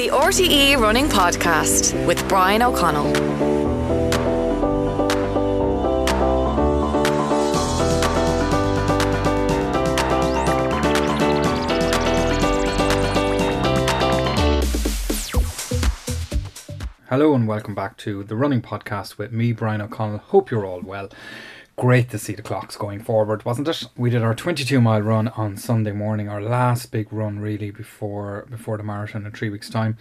The RTE Running Podcast with Brian O'Connell. Hello and welcome back to the Running Podcast with me, Brian O'Connell. Hope you're all well. Great to see the clocks going forward, wasn't it? We did our 22 mile run on Sunday morning, our last big run really before before the marathon in three weeks' time.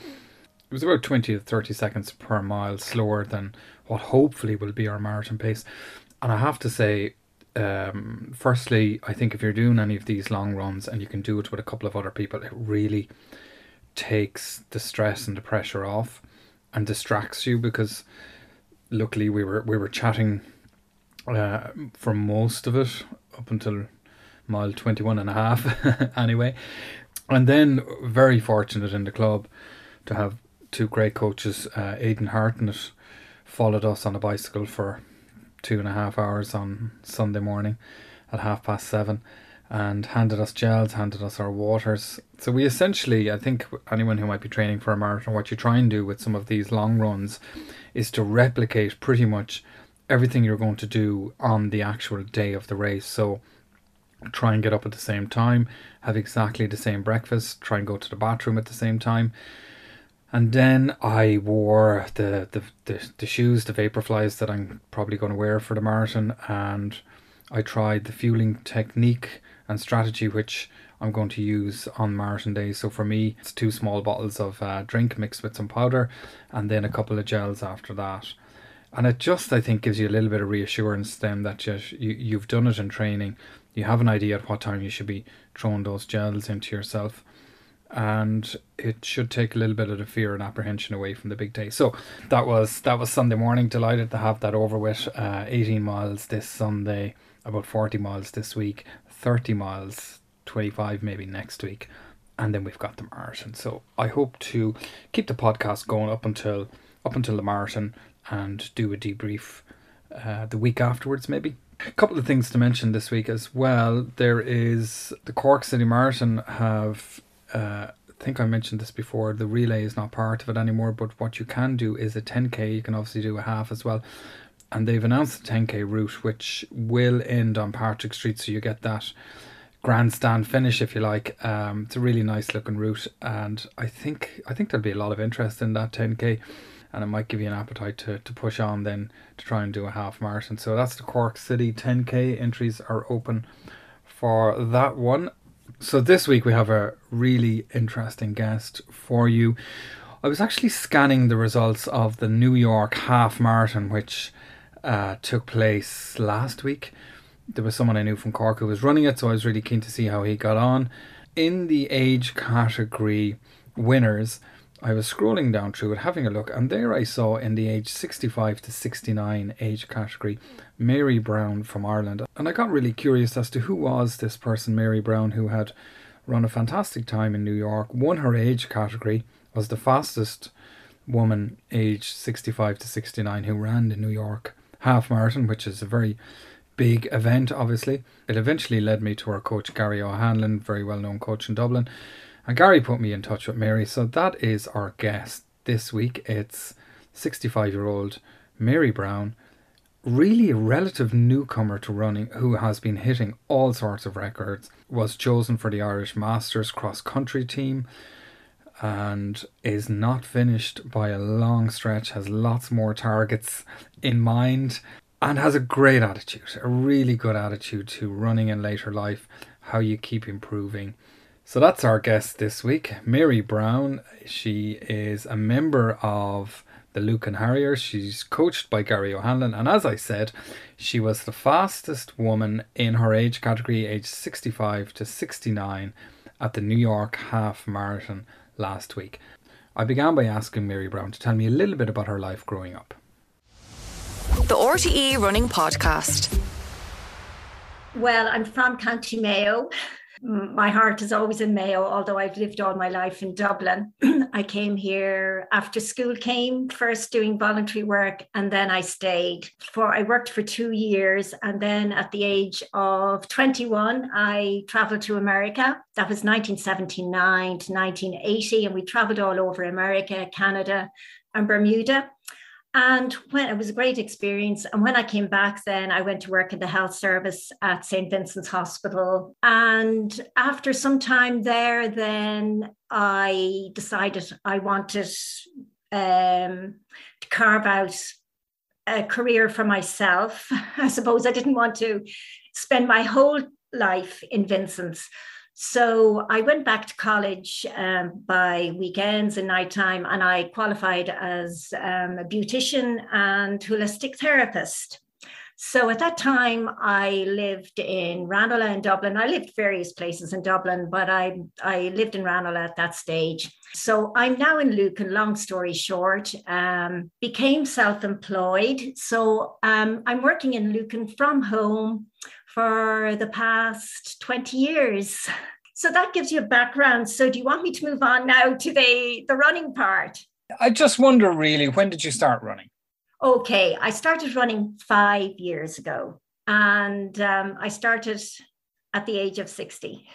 It was about 20 to 30 seconds per mile slower than what hopefully will be our marathon pace. And I have to say, um, firstly, I think if you're doing any of these long runs and you can do it with a couple of other people, it really takes the stress and the pressure off and distracts you because luckily we were we were chatting uh, for most of it up until mile 21 and a half anyway and then very fortunate in the club to have two great coaches uh, Aidan Hartnett followed us on a bicycle for two and a half hours on Sunday morning at half past seven and handed us gels, handed us our waters. So we essentially, I think anyone who might be training for a marathon, what you try and do with some of these long runs is to replicate pretty much everything you're going to do on the actual day of the race. So try and get up at the same time, have exactly the same breakfast, try and go to the bathroom at the same time. And then I wore the, the, the, the shoes, the Vaporflies that I'm probably going to wear for the marathon. And I tried the fueling technique and strategy which I'm going to use on marathon day. So for me, it's two small bottles of uh, drink mixed with some powder, and then a couple of gels after that. And it just, I think, gives you a little bit of reassurance then that you, you you've done it in training. You have an idea at what time you should be throwing those gels into yourself, and it should take a little bit of the fear and apprehension away from the big day. So that was that was Sunday morning. Delighted to have that over with. Uh, 18 miles this Sunday, about 40 miles this week. 30 miles, 25 maybe next week, and then we've got the marathon. So I hope to keep the podcast going up until up until the marathon and do a debrief uh, the week afterwards maybe. A couple of things to mention this week as well. There is the Cork City Marathon have uh, I think I mentioned this before. The relay is not part of it anymore, but what you can do is a 10k. You can obviously do a half as well and they've announced the 10k route, which will end on Patrick Street, so you get that grandstand finish, if you like. Um, it's a really nice looking route, and I think I think there'll be a lot of interest in that 10k, and it might give you an appetite to, to push on then to try and do a half marathon. So that's the Cork City 10k entries are open for that one. So this week we have a really interesting guest for you. I was actually scanning the results of the New York half marathon, which uh, took place last week. There was someone I knew from Cork who was running it, so I was really keen to see how he got on. In the age category winners, I was scrolling down through it, having a look, and there I saw in the age 65 to 69 age category Mary Browne from Ireland. And I got really curious as to who was this person, Mary Browne, who had run a fantastic time in New York, won her age category, was the fastest woman aged 65 to 69 who ran in New York half marathon, which is a very big event, obviously. It eventually led me to our coach, Gary O'Hanlon, very well known coach in Dublin. And Gary put me in touch with Mary. So that is our guest this week. It's 65 year old Mary Browne, really a relative newcomer to running who has been hitting all sorts of records, was chosen for the Irish Masters cross country team and is not finished by a long stretch, has lots more targets in mind, and has a great attitude, a really good attitude to running in later life, how you keep improving. So that's our guest this week, Mary Browne. She is a member of the Lucan Harriers. She's coached by Gary O'Hanlon, and as I said, she was the fastest woman in her age category, age 65 to 69, at the New York Half Marathon last week. I began by asking Mary Browne to tell me a little bit about her life growing up. The RTE Running Podcast. Well, I'm from County Mayo. My heart is always in Mayo, although I've lived all my life in Dublin. I came here after school came, first doing voluntary work, and then I stayed for, I worked for two years. And then at the age of 21, I traveled to America. That was 1979 to 1980. And we traveled all over America, Canada, and Bermuda. And when it was a great experience. And when I came back, then I went to work in the health service at St. Vincent's Hospital. And after some time there, then I decided I wanted um, to carve out a career for myself. I suppose I didn't want to spend my whole life in Vincent's. So I went back to college um, by weekends and nighttime, and I qualified as um, a beautician and holistic therapist. So at that time, I lived in Ranelagh in Dublin. I lived various places in Dublin, but I, I lived in Ranelagh at that stage. So I'm now in Lucan, long story short, um, became self employed. So um, I'm working in Lucan from home for the past 20 years. So that gives you a background. So do you want me to move on now to the, the running part? I just wonder really, when did you start running? Okay, I started running five years ago and um, I started at the age of 60.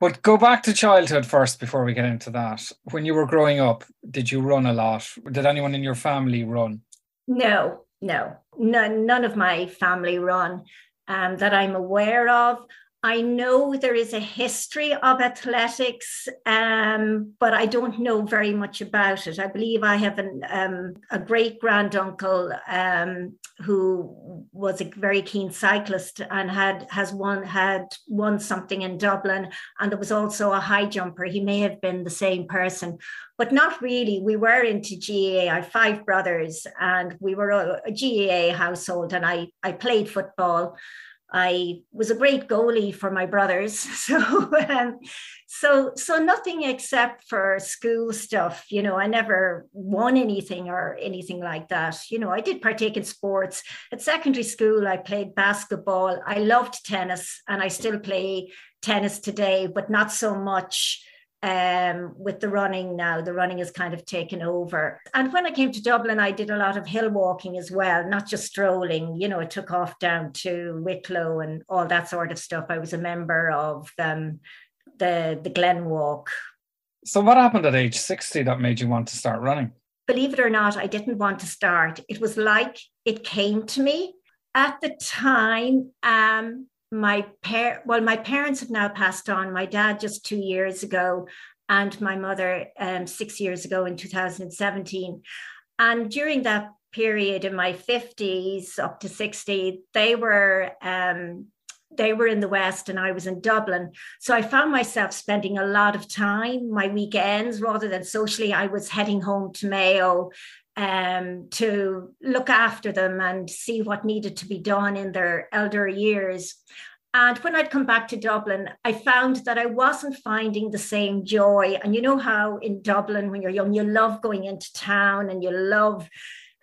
But go back to childhood first before we get into that. When you were growing up, did you run a lot? Did anyone in your family run? No, no, none, none of my family run um, that I'm aware of. I know there is a history of athletics, um, but I don't know very much about it. I believe I have an, um, a great granduncle um, who was a very keen cyclist and had has won had won something in Dublin, and there was also a high jumper. He may have been the same person, but not really. We were into GAA. I have five brothers, and we were a, GAA household, and I I played football. I was a great goalie for my brothers. So, um, so, so nothing except for school stuff. You know, I never won anything or anything like that. You know, I did partake in sports. At secondary school, I played basketball. I loved tennis, and I still play tennis today, but not so much um, with the running now. The running has kind of taken over. And when I came to Dublin, I did a lot of hill walking as well, not just strolling. You know, I took off down to Wicklow and all that sort of stuff. I was a member of um, the the Glen Walk. So, what happened at age sixty that made you want to start running? Believe it or not, I didn't want to start. It was like it came to me at the time. Um, my par well my parents have now passed on my dad just two years ago and my mother um, six years ago in 2017 and during that period in my 50s up to 60 they were um, they were in the west and i was in dublin. So i found myself spending a lot of time my weekends rather than socially i was heading home to mayo um, to look after them and see what needed to be done in their elder years. And when I'd come back to Dublin, I found that I wasn't finding the same joy. And you know how in Dublin, when you're young, you love going into town and you love,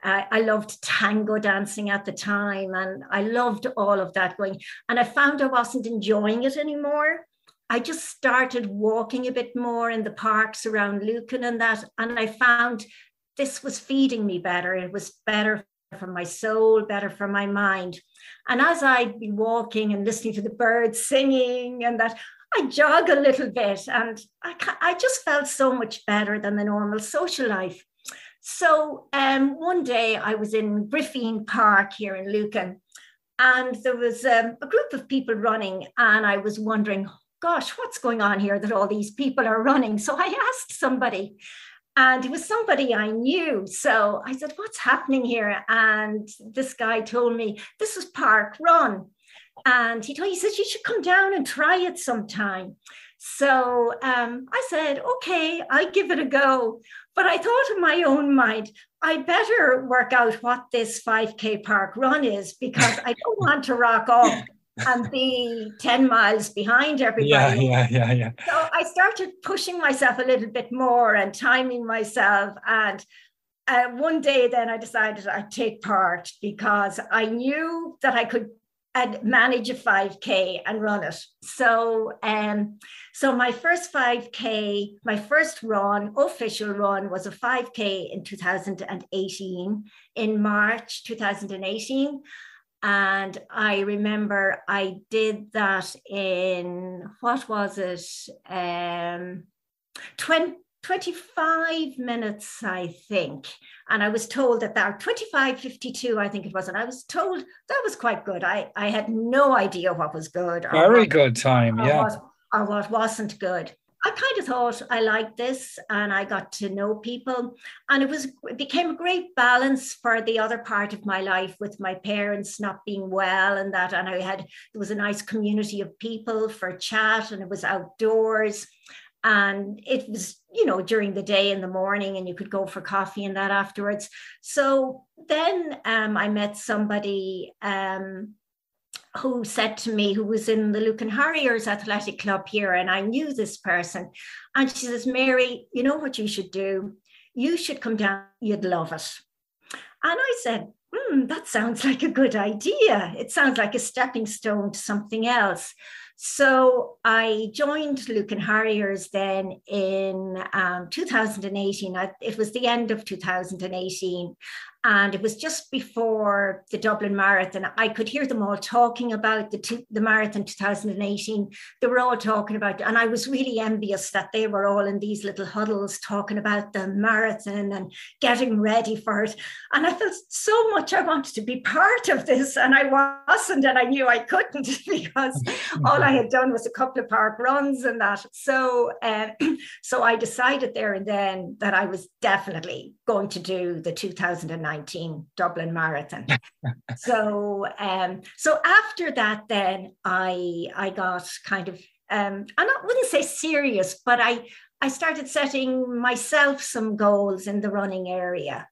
uh, I loved tango dancing at the time. And I loved all of that going. And I found I wasn't enjoying it anymore. I just started walking a bit more in the parks around Lucan and that. And I found this was feeding me better. It was better for my soul, better for my mind. And as I'd be walking and listening to the birds singing and that, I jog a little bit and I, I just felt so much better than the normal social life. So um, one day I was in Griffeen Park here in Lucan and there was um, a group of people running and I was wondering, gosh, what's going on here that all these people are running? So I asked somebody and it was somebody I knew. So I said, What's happening here? And this guy told me, This is Park Run. And he told me, he said, You should come down and try it sometime. So um, I said, Okay, I'll give it a go. But I thought in my own mind, I better work out what this 5K park run is because I don't want to rock up and be 10 miles behind everybody. Yeah, yeah, yeah, yeah. So I started pushing myself a little bit more and timing myself. And uh, one day then I decided I'd take part because I knew that I could and manage a 5K and run it. So, um, so my first 5K, my first run, official run, was a 5K in 2018, in March 2018. And I remember I did that in, what was it? Um, 20, 25 minutes, I think. And I was told that that 25, 52, I think it was. And I was told that was quite good. I, I had no idea what was good. Very what, good time, yeah. What, or what wasn't good. I kind of thought I liked this and I got to know people. And it was it became a great balance for the other part of my life with my parents not being well and that. And I had there was a nice community of people for chat and it was outdoors and it was you know during the day in the morning and you could go for coffee and that afterwards so then um, i met somebody um, who said to me who was in the lucan harriers athletic club here and i knew this person and she says mary you know what you should do you should come down you'd love it and i said hmm, that sounds like a good idea it sounds like a stepping stone to something else so I joined Lucan Harriers then in um, 2018. I, it was the end of 2018. And it was just before the Dublin Marathon. I could hear them all talking about the, two, the marathon 2018. They were all talking about. And I was really envious that they were all in these little huddles talking about the marathon and getting ready for it. And I felt so much I wanted to be part of this. And I wasn't, and I knew I couldn't because all I had done was a couple of park runs and that. So, uh, so I decided there and then that I was definitely going to do the 2019 2019 Dublin Marathon. so um, so after that, then I I got kind of um, I wouldn't say serious, but I I started setting myself some goals in the running area.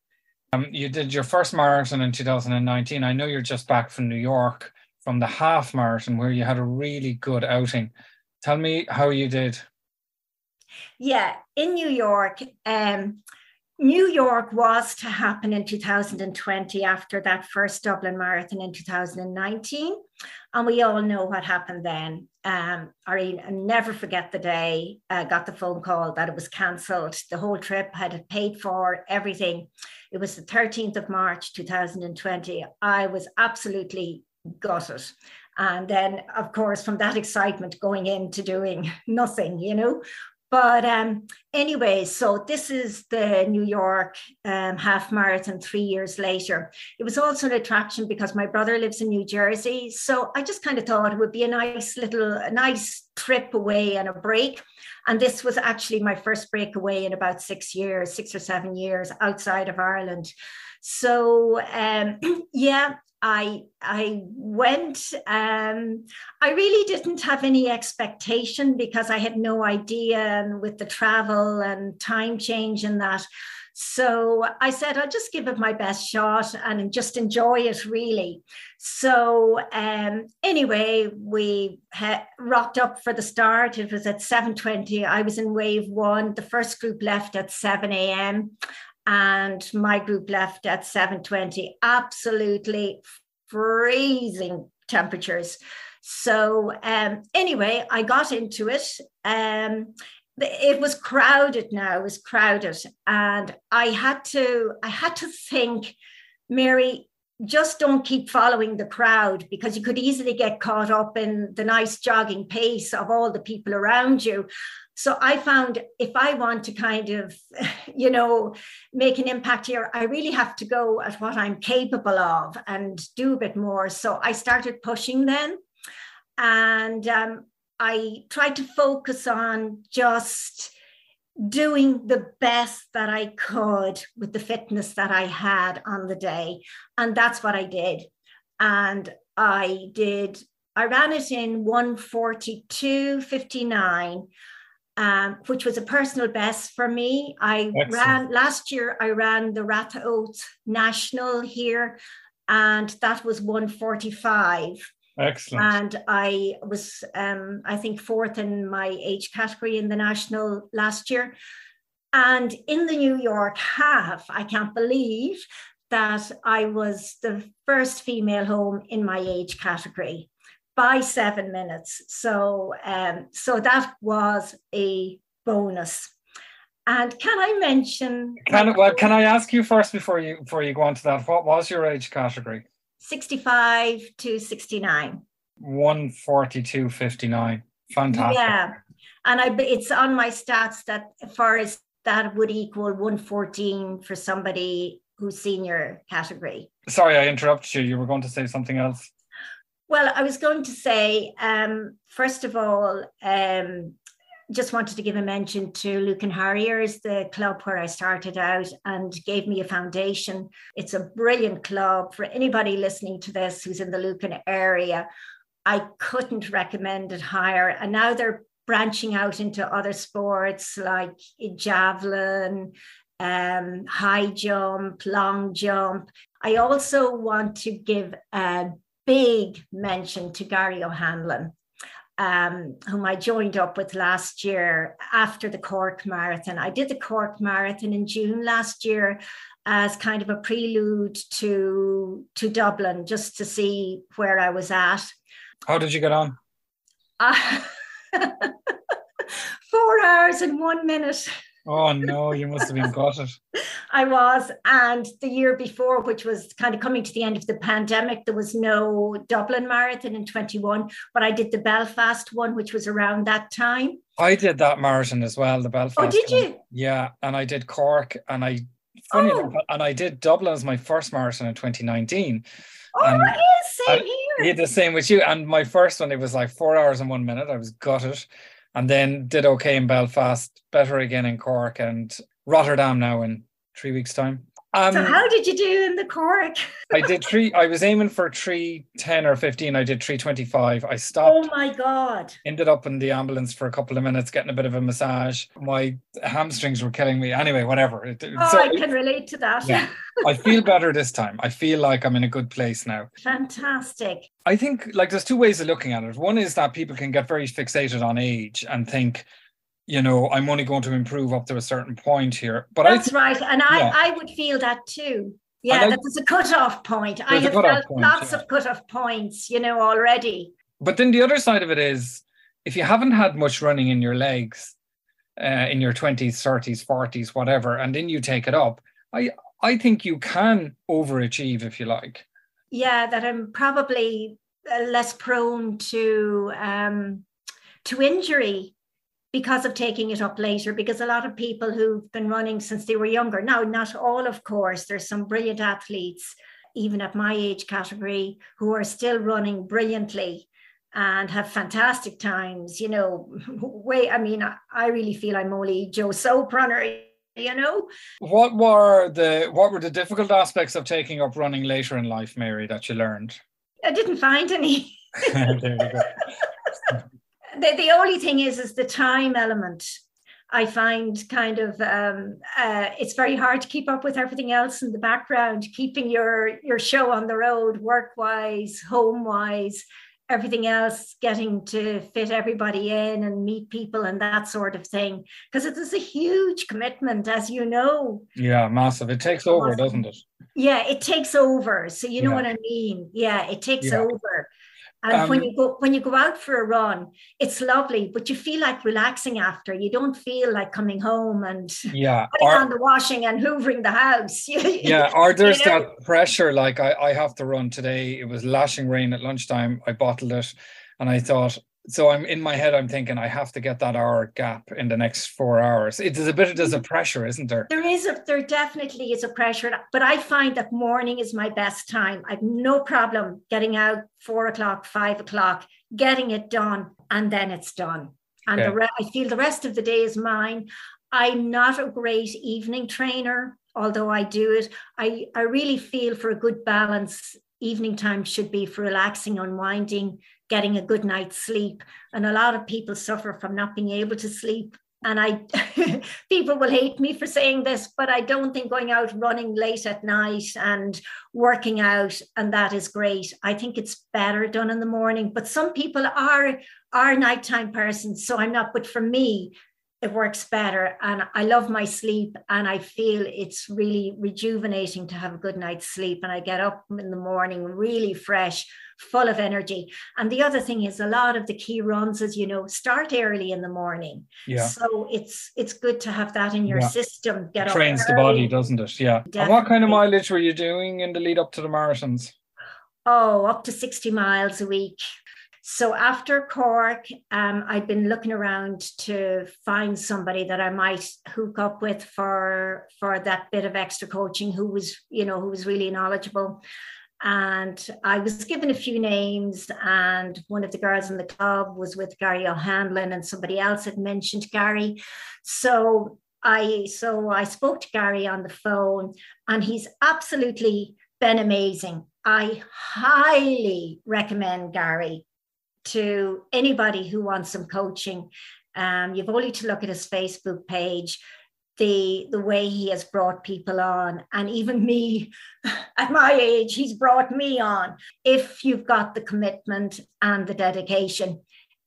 Um, you did your first marathon in 2019. I know you're just back from New York from the half marathon where you had a really good outing. Tell me how you did. Yeah, in New York, um, New York was to happen in 2020 after that first Dublin Marathon in 2019. And we all know what happened then. Um, I never forget the day I uh, got the phone call that it was cancelled. The whole trip had paid for everything. It was the 13th of March 2020. I was absolutely gutted. And then, of course, from that excitement going into doing nothing, you know, but um, anyway, so this is the New York um, half marathon three years later. It was also an attraction because my brother lives in New Jersey. So I just kind of thought it would be a nice little, a nice trip away and a break. And this was actually my first break away in about six years, six or seven years outside of Ireland. So um, yeah, I I went. Um, I really didn't have any expectation because I had no idea, and with the travel and time change and that. So I said, I'll just give it my best shot and just enjoy it really. So um, anyway, we ha- rocked up for the start. It was at 7.20. I was in wave one. The first group left at 7 a.m and my group left at 7.20 absolutely freezing temperatures. So um, anyway i got into it um, it was crowded now it was crowded and i had to i had to think mary just don't keep following the crowd because you could easily get caught up in the nice jogging pace of all the people around you so I found if I want to kind of, you know, make an impact here, I really have to go at what I'm capable of and do a bit more. So I started pushing then. And um, I tried to focus on just doing the best that I could with the fitness that I had on the day. And that's what I did. And I did, I ran it in 142.59 um, which was a personal best for me. I Excellent. ran last year, I ran the Ratoath National here, and that was 145. Excellent. And I was, um, I think, fourth in my age category in the national last year. And in the New York half, I can't believe that I was the first female home in my age category by seven minutes. So, um, so that was a bonus. And can I mention? Can well, can I ask you first before you before you go on to that? What was your age category? Sixty-five to sixty-nine. One forty-two fifty-nine. Fantastic. Yeah, and I it's on my stats that far as that would equal one fourteen for somebody who's senior category. Sorry, I interrupted you. You were going to say something else. Well, I was going to say, um, first of all, um, just wanted to give a mention to Lucan Harriers, the club where I started out and gave me a foundation. It's a brilliant club for anybody listening to this who's in the Lucan area. I couldn't recommend it higher. And now they're branching out into other sports like javelin, um, high jump, long jump. I also want to give a big mention to Gary O'Hanlon um, whom I joined up with last year after the Cork Marathon. I did the Cork Marathon in June last year as kind of a prelude to to Dublin, just to see where I was at. How did you get on? Uh, four hours and one minute. Oh no, you must have been gutted. I was. And the year before, which was kind of coming to the end of the pandemic, there was no Dublin Marathon in 21, but I did the Belfast one, which was around that time. I did that marathon as well, the Belfast. Oh, did one. you? Yeah. And I did Cork and I funny oh. enough, and I did Dublin as my first marathon in 2019. Oh, and, same here. Yeah, the same with you. And my first one, it was like four hours and one minute. I was gutted and then did okay in Belfast, better again in Cork and Rotterdam now in three weeks' time. Um, so how did you do in the Cork? I did three. I was aiming for three ten or fifteen. I did three twenty five. I stopped. Oh my god! Ended up in the ambulance for a couple of minutes, getting a bit of a massage. My hamstrings were killing me. Anyway, whatever. Oh, so, I can relate to that. Yeah, I feel better this time. I feel like I'm in a good place now. Fantastic. I think like there's two ways of looking at it. One is that people can get very fixated on age and think you know, I'm only going to improve up to a certain point here. But that's th- right, and I yeah. I would feel that too. Yeah, that there's a cut-off point. I have felt point, lots yeah. of cut-off points, you know, already. But then the other side of it is, if you haven't had much running in your legs, uh, in your twenties, thirties, forties, whatever, and then you take it up, I I think you can overachieve if you like. Yeah, that I'm probably uh, less prone to um, to injury because of taking it up later because a lot of people who've been running since they were younger now not all of course there's some brilliant athletes even at my age category who are still running brilliantly and have fantastic times you know way i mean I, I really feel i'm only joe soap runner you know? What were the what were the difficult aspects of taking up running later in life mary that you learned? I didn't find any. There you go. The, the only thing is is the time element. I find kind of um, uh, it's very hard to keep up with everything else in the background, keeping your your show on the road, work wise, home wise, everything else, getting to fit everybody in and meet people and that sort of thing. Because it is a huge commitment, as you know. Yeah, massive. It takes over, doesn't it? Yeah, it takes over. So you know yeah. what I mean. Yeah, it takes yeah. over. And um, when you go when you go out for a run, it's lovely, but you feel like relaxing after. You don't feel like coming home and yeah, putting or, on the washing and hoovering the house. yeah, or there's you know? that pressure. Like I, I have to run today. It was lashing rain at lunchtime. I bottled it, and I thought so I'm in my head. I'm thinking I have to get that hour gap in the next four hours. It is a bit. There's a mm-hmm. pressure, isn't there? There is a. There definitely is a pressure, but I find that morning is my best time. I've no problem getting out four o'clock, five o'clock, getting it done, and then it's done. And okay. the re- I feel the rest of the day is mine. I'm not a great evening trainer, although I do it. I I really feel for a good balance. Evening time should be for relaxing, unwinding, getting a good night's sleep. And a lot of people suffer from not being able to sleep. And I, people will hate me for saying this, but I don't think going out running late at night and working out and that is great. I think it's better done in the morning. But some people are are nighttime persons, so I'm not. But for me, it works better and i love my sleep and i feel it's really rejuvenating to have a good night's sleep and i get up in the morning really fresh full of energy and the other thing is a lot of the key runs as you know start early in the morning yeah so it's it's good to have that in your Yeah. system get It trains the body, doesn't it? Yeah. And what kind of mileage were you doing in the lead up to the marathons? Oh, up to 60 miles a week. So after Cork, um, I'd been looking around to find somebody that I might hook up with for for that bit of extra coaching who was, you know, who was really knowledgeable. And I was given a few names, and one of the girls in the club was with Gary O'Hanlon, and somebody else had mentioned Gary. So I so I spoke to Gary on the phone, and he's absolutely been amazing. I highly recommend Gary to anybody who wants some coaching. Um, you've only to look at his Facebook page, the the way he has brought people on, and even me at my age, he's brought me on. If you've got the commitment and the dedication,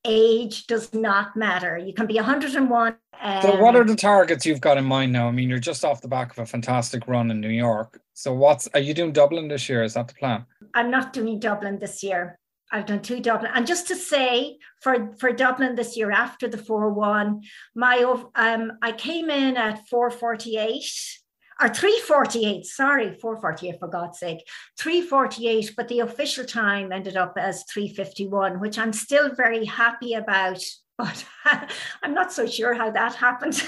age does not matter. You can be 101. So, what um, are the targets you've got in mind now? I mean, you're just off the back of a fantastic run in New York. So, what's are you doing Dublin this year? Is that the plan? I'm not doing Dublin this year. I've done two Dublin, and just to say for for Dublin this year after the four one, my um I came in at four forty eight or three forty eight. Sorry, four forty eight for God's sake, three forty eight. But the official time ended up as three fifty one, which I'm still very happy about. But I'm not so sure how that happened.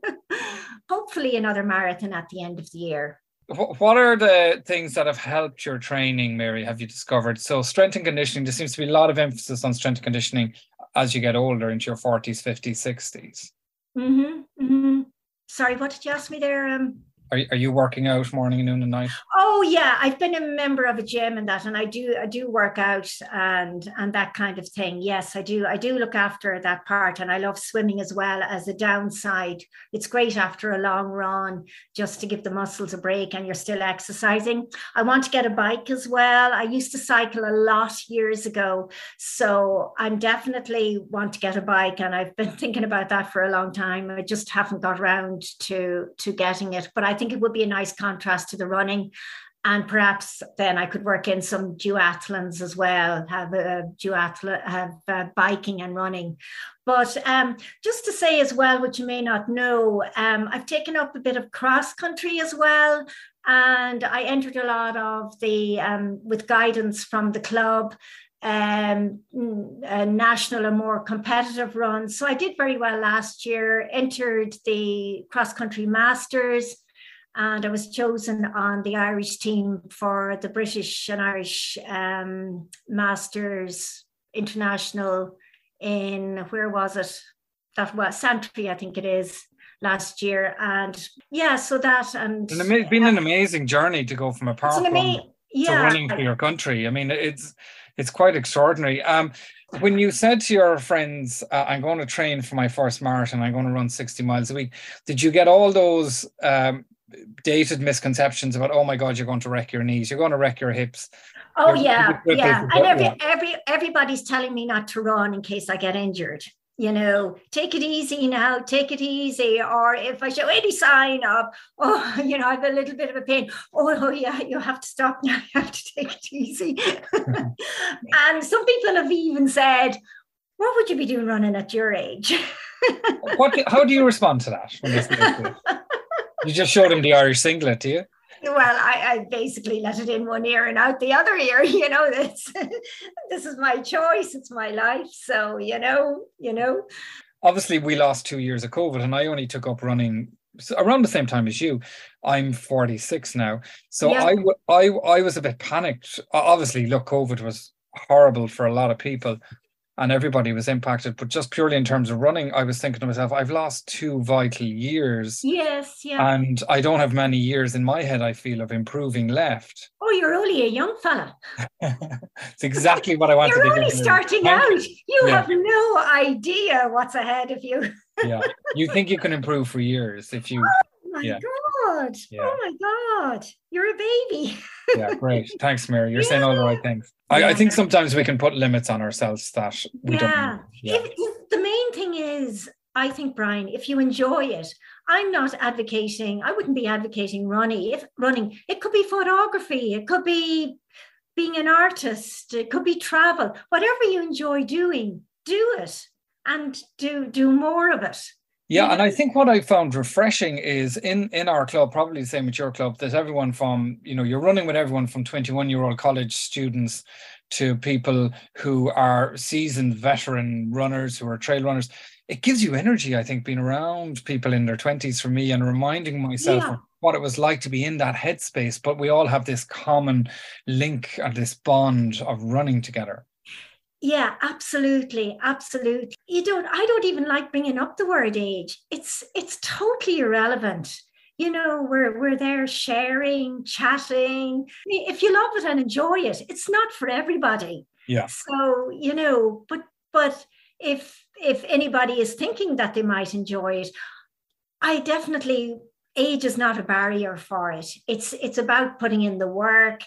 Hopefully, another marathon at the end of the year. Wh- What are the things that have helped your training, Mary? Have you discovered? So, strength and conditioning, there seems to be a lot of emphasis on strength and conditioning as you get older into your 40s, 50s, 60s. Mm-hmm, mm-hmm. Sorry, what did you ask me there? Um, Are, are you working out morning, noon, and night? oh yeah, I've been a member of a gym and that, and I do I do work out and and that kind of thing. Yes, I do. I do look after that part, and I love swimming as well as a downside. It's great after a long run just to give the muscles a break, and you're still exercising. I want to get a bike as well. I used to cycle a lot years ago, so I'm definitely want to get a bike, and I've been thinking about that for a long time. I just haven't got around to to getting it, but I think it would be a nice contrast to the running. And perhaps then I could work in some duathlons as well, have a duathlon, have uh, biking and running. But um, just to say as well, what you may not know, um, I've taken up a bit of cross country as well. And I entered a lot of the, um, with guidance from the club, um, national and more competitive runs. So I did very well last year, entered the cross country masters and I was chosen on the Irish team for the British and Irish um, Masters International in where was it? That was Santry, I think it is, last year. And yeah, so that and It's ama- been an amazing journey to go from a park run ama- to running for your country. I mean, it's it's quite extraordinary. Um, when you said to your friends, uh, "I'm going to train for my first marathon. I'm going to run 60 miles a week," did you get all those um, dated misconceptions about, "Oh my God, you're going to wreck your knees. You're going to wreck your hips." Oh yeah, yeah. And every every everybody's telling me not to run in case I get injured. You know, take it easy now, take it easy. Or if I show any sign of, oh, you know, I have a little bit of a pain. Oh, oh yeah, you have to stop now. You have to take it easy. and some people have even said, "What would you be doing running at your age?" What? How do you respond to that? When they say that? You just showed him the Irish singlet, do you? well, I, I basically let it in one ear and out the other ear. You know, this this is my choice. It's my life. So you know, you know. obviously we lost two years of COVID, and I only took up running around the same time as you. I'm 46 now, so Yeah. I w- I I was a bit panicked. Obviously, look, COVID was horrible for a lot of people, and everybody was impacted. But just purely in terms of running, I was thinking to myself, I've lost two vital years, Yes, yeah. and I don't have many years in my head. I feel of improving left. oh, you're only a young fella. it's exactly what I wanted. You're to only starting out. You Yeah. have no idea what's ahead of you. Yeah, you think you can improve for years if you. Oh my Yeah. God. Yeah. Oh my God. You're a baby. Yeah, great. Thanks, Mary. You're saying all the right things. I, I think sometimes we can put limits on ourselves that we Yeah. don't. Yeah. If, if the main thing is, I think, Brian, if you enjoy it, I'm not advocating, I wouldn't be advocating running. If running, it could be photography, it could be being an artist, it could be travel, whatever you enjoy doing, do it and do do more of it. Yeah, and I think what I found refreshing is in in our club, probably the same at your club, that everyone from you know you're running with everyone from 21 year old college students to people who are seasoned veteran runners who are trail runners. It gives you energy, I think, being around people in their 20s for me and reminding myself yeah. what it was like to be in that headspace. But we all have this common link and this bond of running together. Yeah, absolutely, absolutely. You don't. I don't even like bringing up the word age. It's it's totally irrelevant. You know, we're we're there sharing, chatting. If you love it and enjoy it, it's not for everybody. Yeah. So you know, but but if if anybody is thinking that they might enjoy it, I definitely age is not a barrier for it. It's it's about putting in the work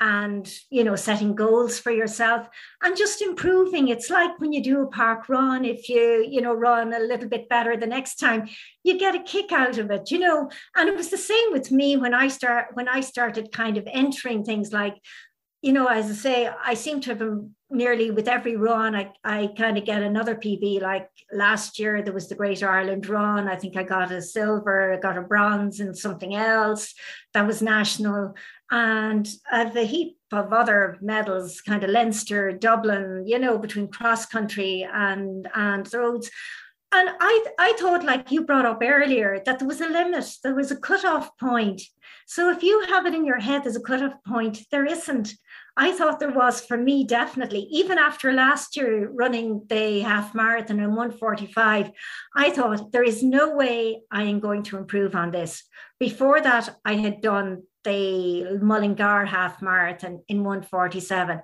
and you know setting goals for yourself and just improving. It's like when you do a park run if you you know run a little bit better the next time you get a kick out of it you know? And it was the same with me when i start when i started kind of entering things like you know as i say i seem to have been nearly with every run i, I kind of get another pb like last year there was the great ireland run i think i got a silver i got a bronze and something else that was national and I've a heap of other medals, kind of Leinster, Dublin, you know, between cross country and and roads. And I I thought, like you brought up earlier, that there was a limit, there was a cutoff point. So if you have it in your head as a cutoff point, there isn't. I thought there was for me definitely. Even after last year running the half marathon in 145, I thought there is no way I am going to improve on this. Before that, I had done the Mullingar half marathon in 147.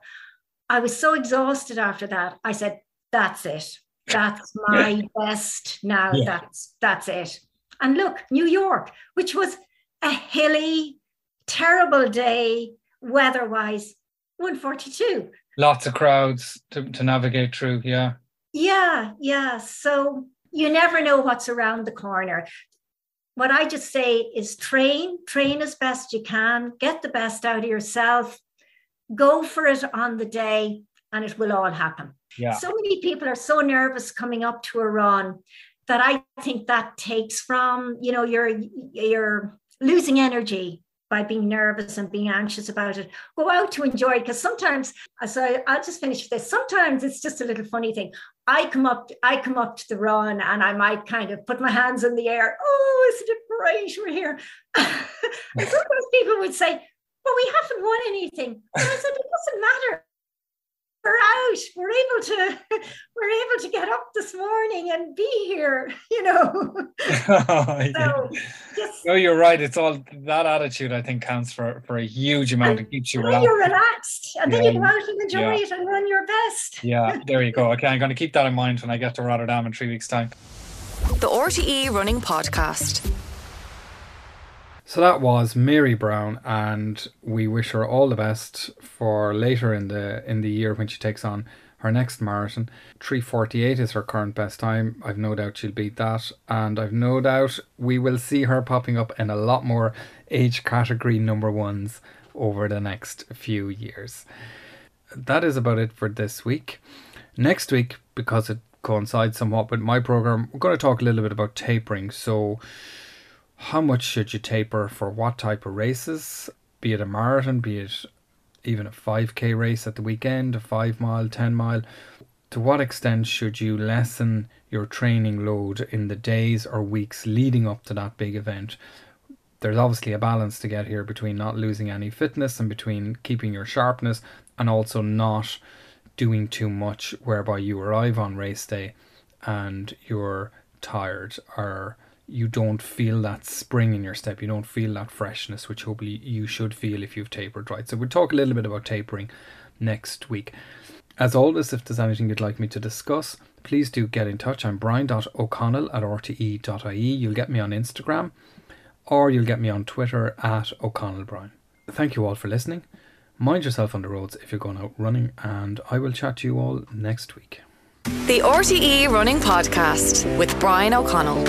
I was so exhausted after that. I said, that's it. That's my best now. Yeah. That's that's it. And look, New York, which was a hilly, terrible day weather-wise, 142. Lots of crowds to, to navigate through, yeah. Yeah, yeah. So you never know what's around the corner what I just say is train, train as best you can, get the best out of yourself, go for it on the day, and it will all happen. Yeah. So many people are so nervous coming up to a run that I think that takes from, you know, you're you're losing energy by being nervous and being anxious about it. Go out to enjoy it because sometimes, so I'll just finish this. Sometimes it's just a little funny thing. I come up, I come up to the run and I might kind of put my hands in the air. Oh, isn't it great? We're here. and sometimes people would say, well, we haven't won anything. And I said, it doesn't matter we're out. We're able to we're able to get up this morning and be here you know? So just, no you're right. It's all that attitude i think counts for for a huge amount. It keeps you relaxed you're relaxed. and yeah. then you go out and enjoy yeah. it and run your best. Yeah there you go. Okay i'm going to keep that in mind when i get to rotterdam in three weeks time. The rte running podcast so that was Mary Browne, and we wish her all the best for later in the in the year when she takes on her next marathon. 348 is her current best time. I've no doubt she'll beat that, and I've no doubt we will see her popping up in a lot more age category number ones over the next few years. That is about it for this week. Next week, because it coincides somewhat with my program, we're going to talk a little bit about tapering. So how much should you taper for what type of races, be it a marathon, be it even a 5k race at the weekend, a 5 mile, 10 mile. To what extent should you lessen your training load in the days or weeks leading up to that big event? There's obviously a balance to get here between not losing any fitness and between keeping your sharpness and also not doing too much whereby you arrive on race day and you're tired or you don't feel that spring in your step, you don't feel that freshness, which hopefully you should feel if you've tapered right. So we'll talk a little bit about tapering next week. As always, if there's anything you'd like me to discuss, please do get in touch. I'm brian.o'connell at rte.ie. You'll get me on Instagram or you'll get me on Twitter at o'connellbrian. Thank you all for listening. Mind yourself on the roads if you're going out running, and I will chat to you all next week. The RTE Running Podcast with Brian O'Connell.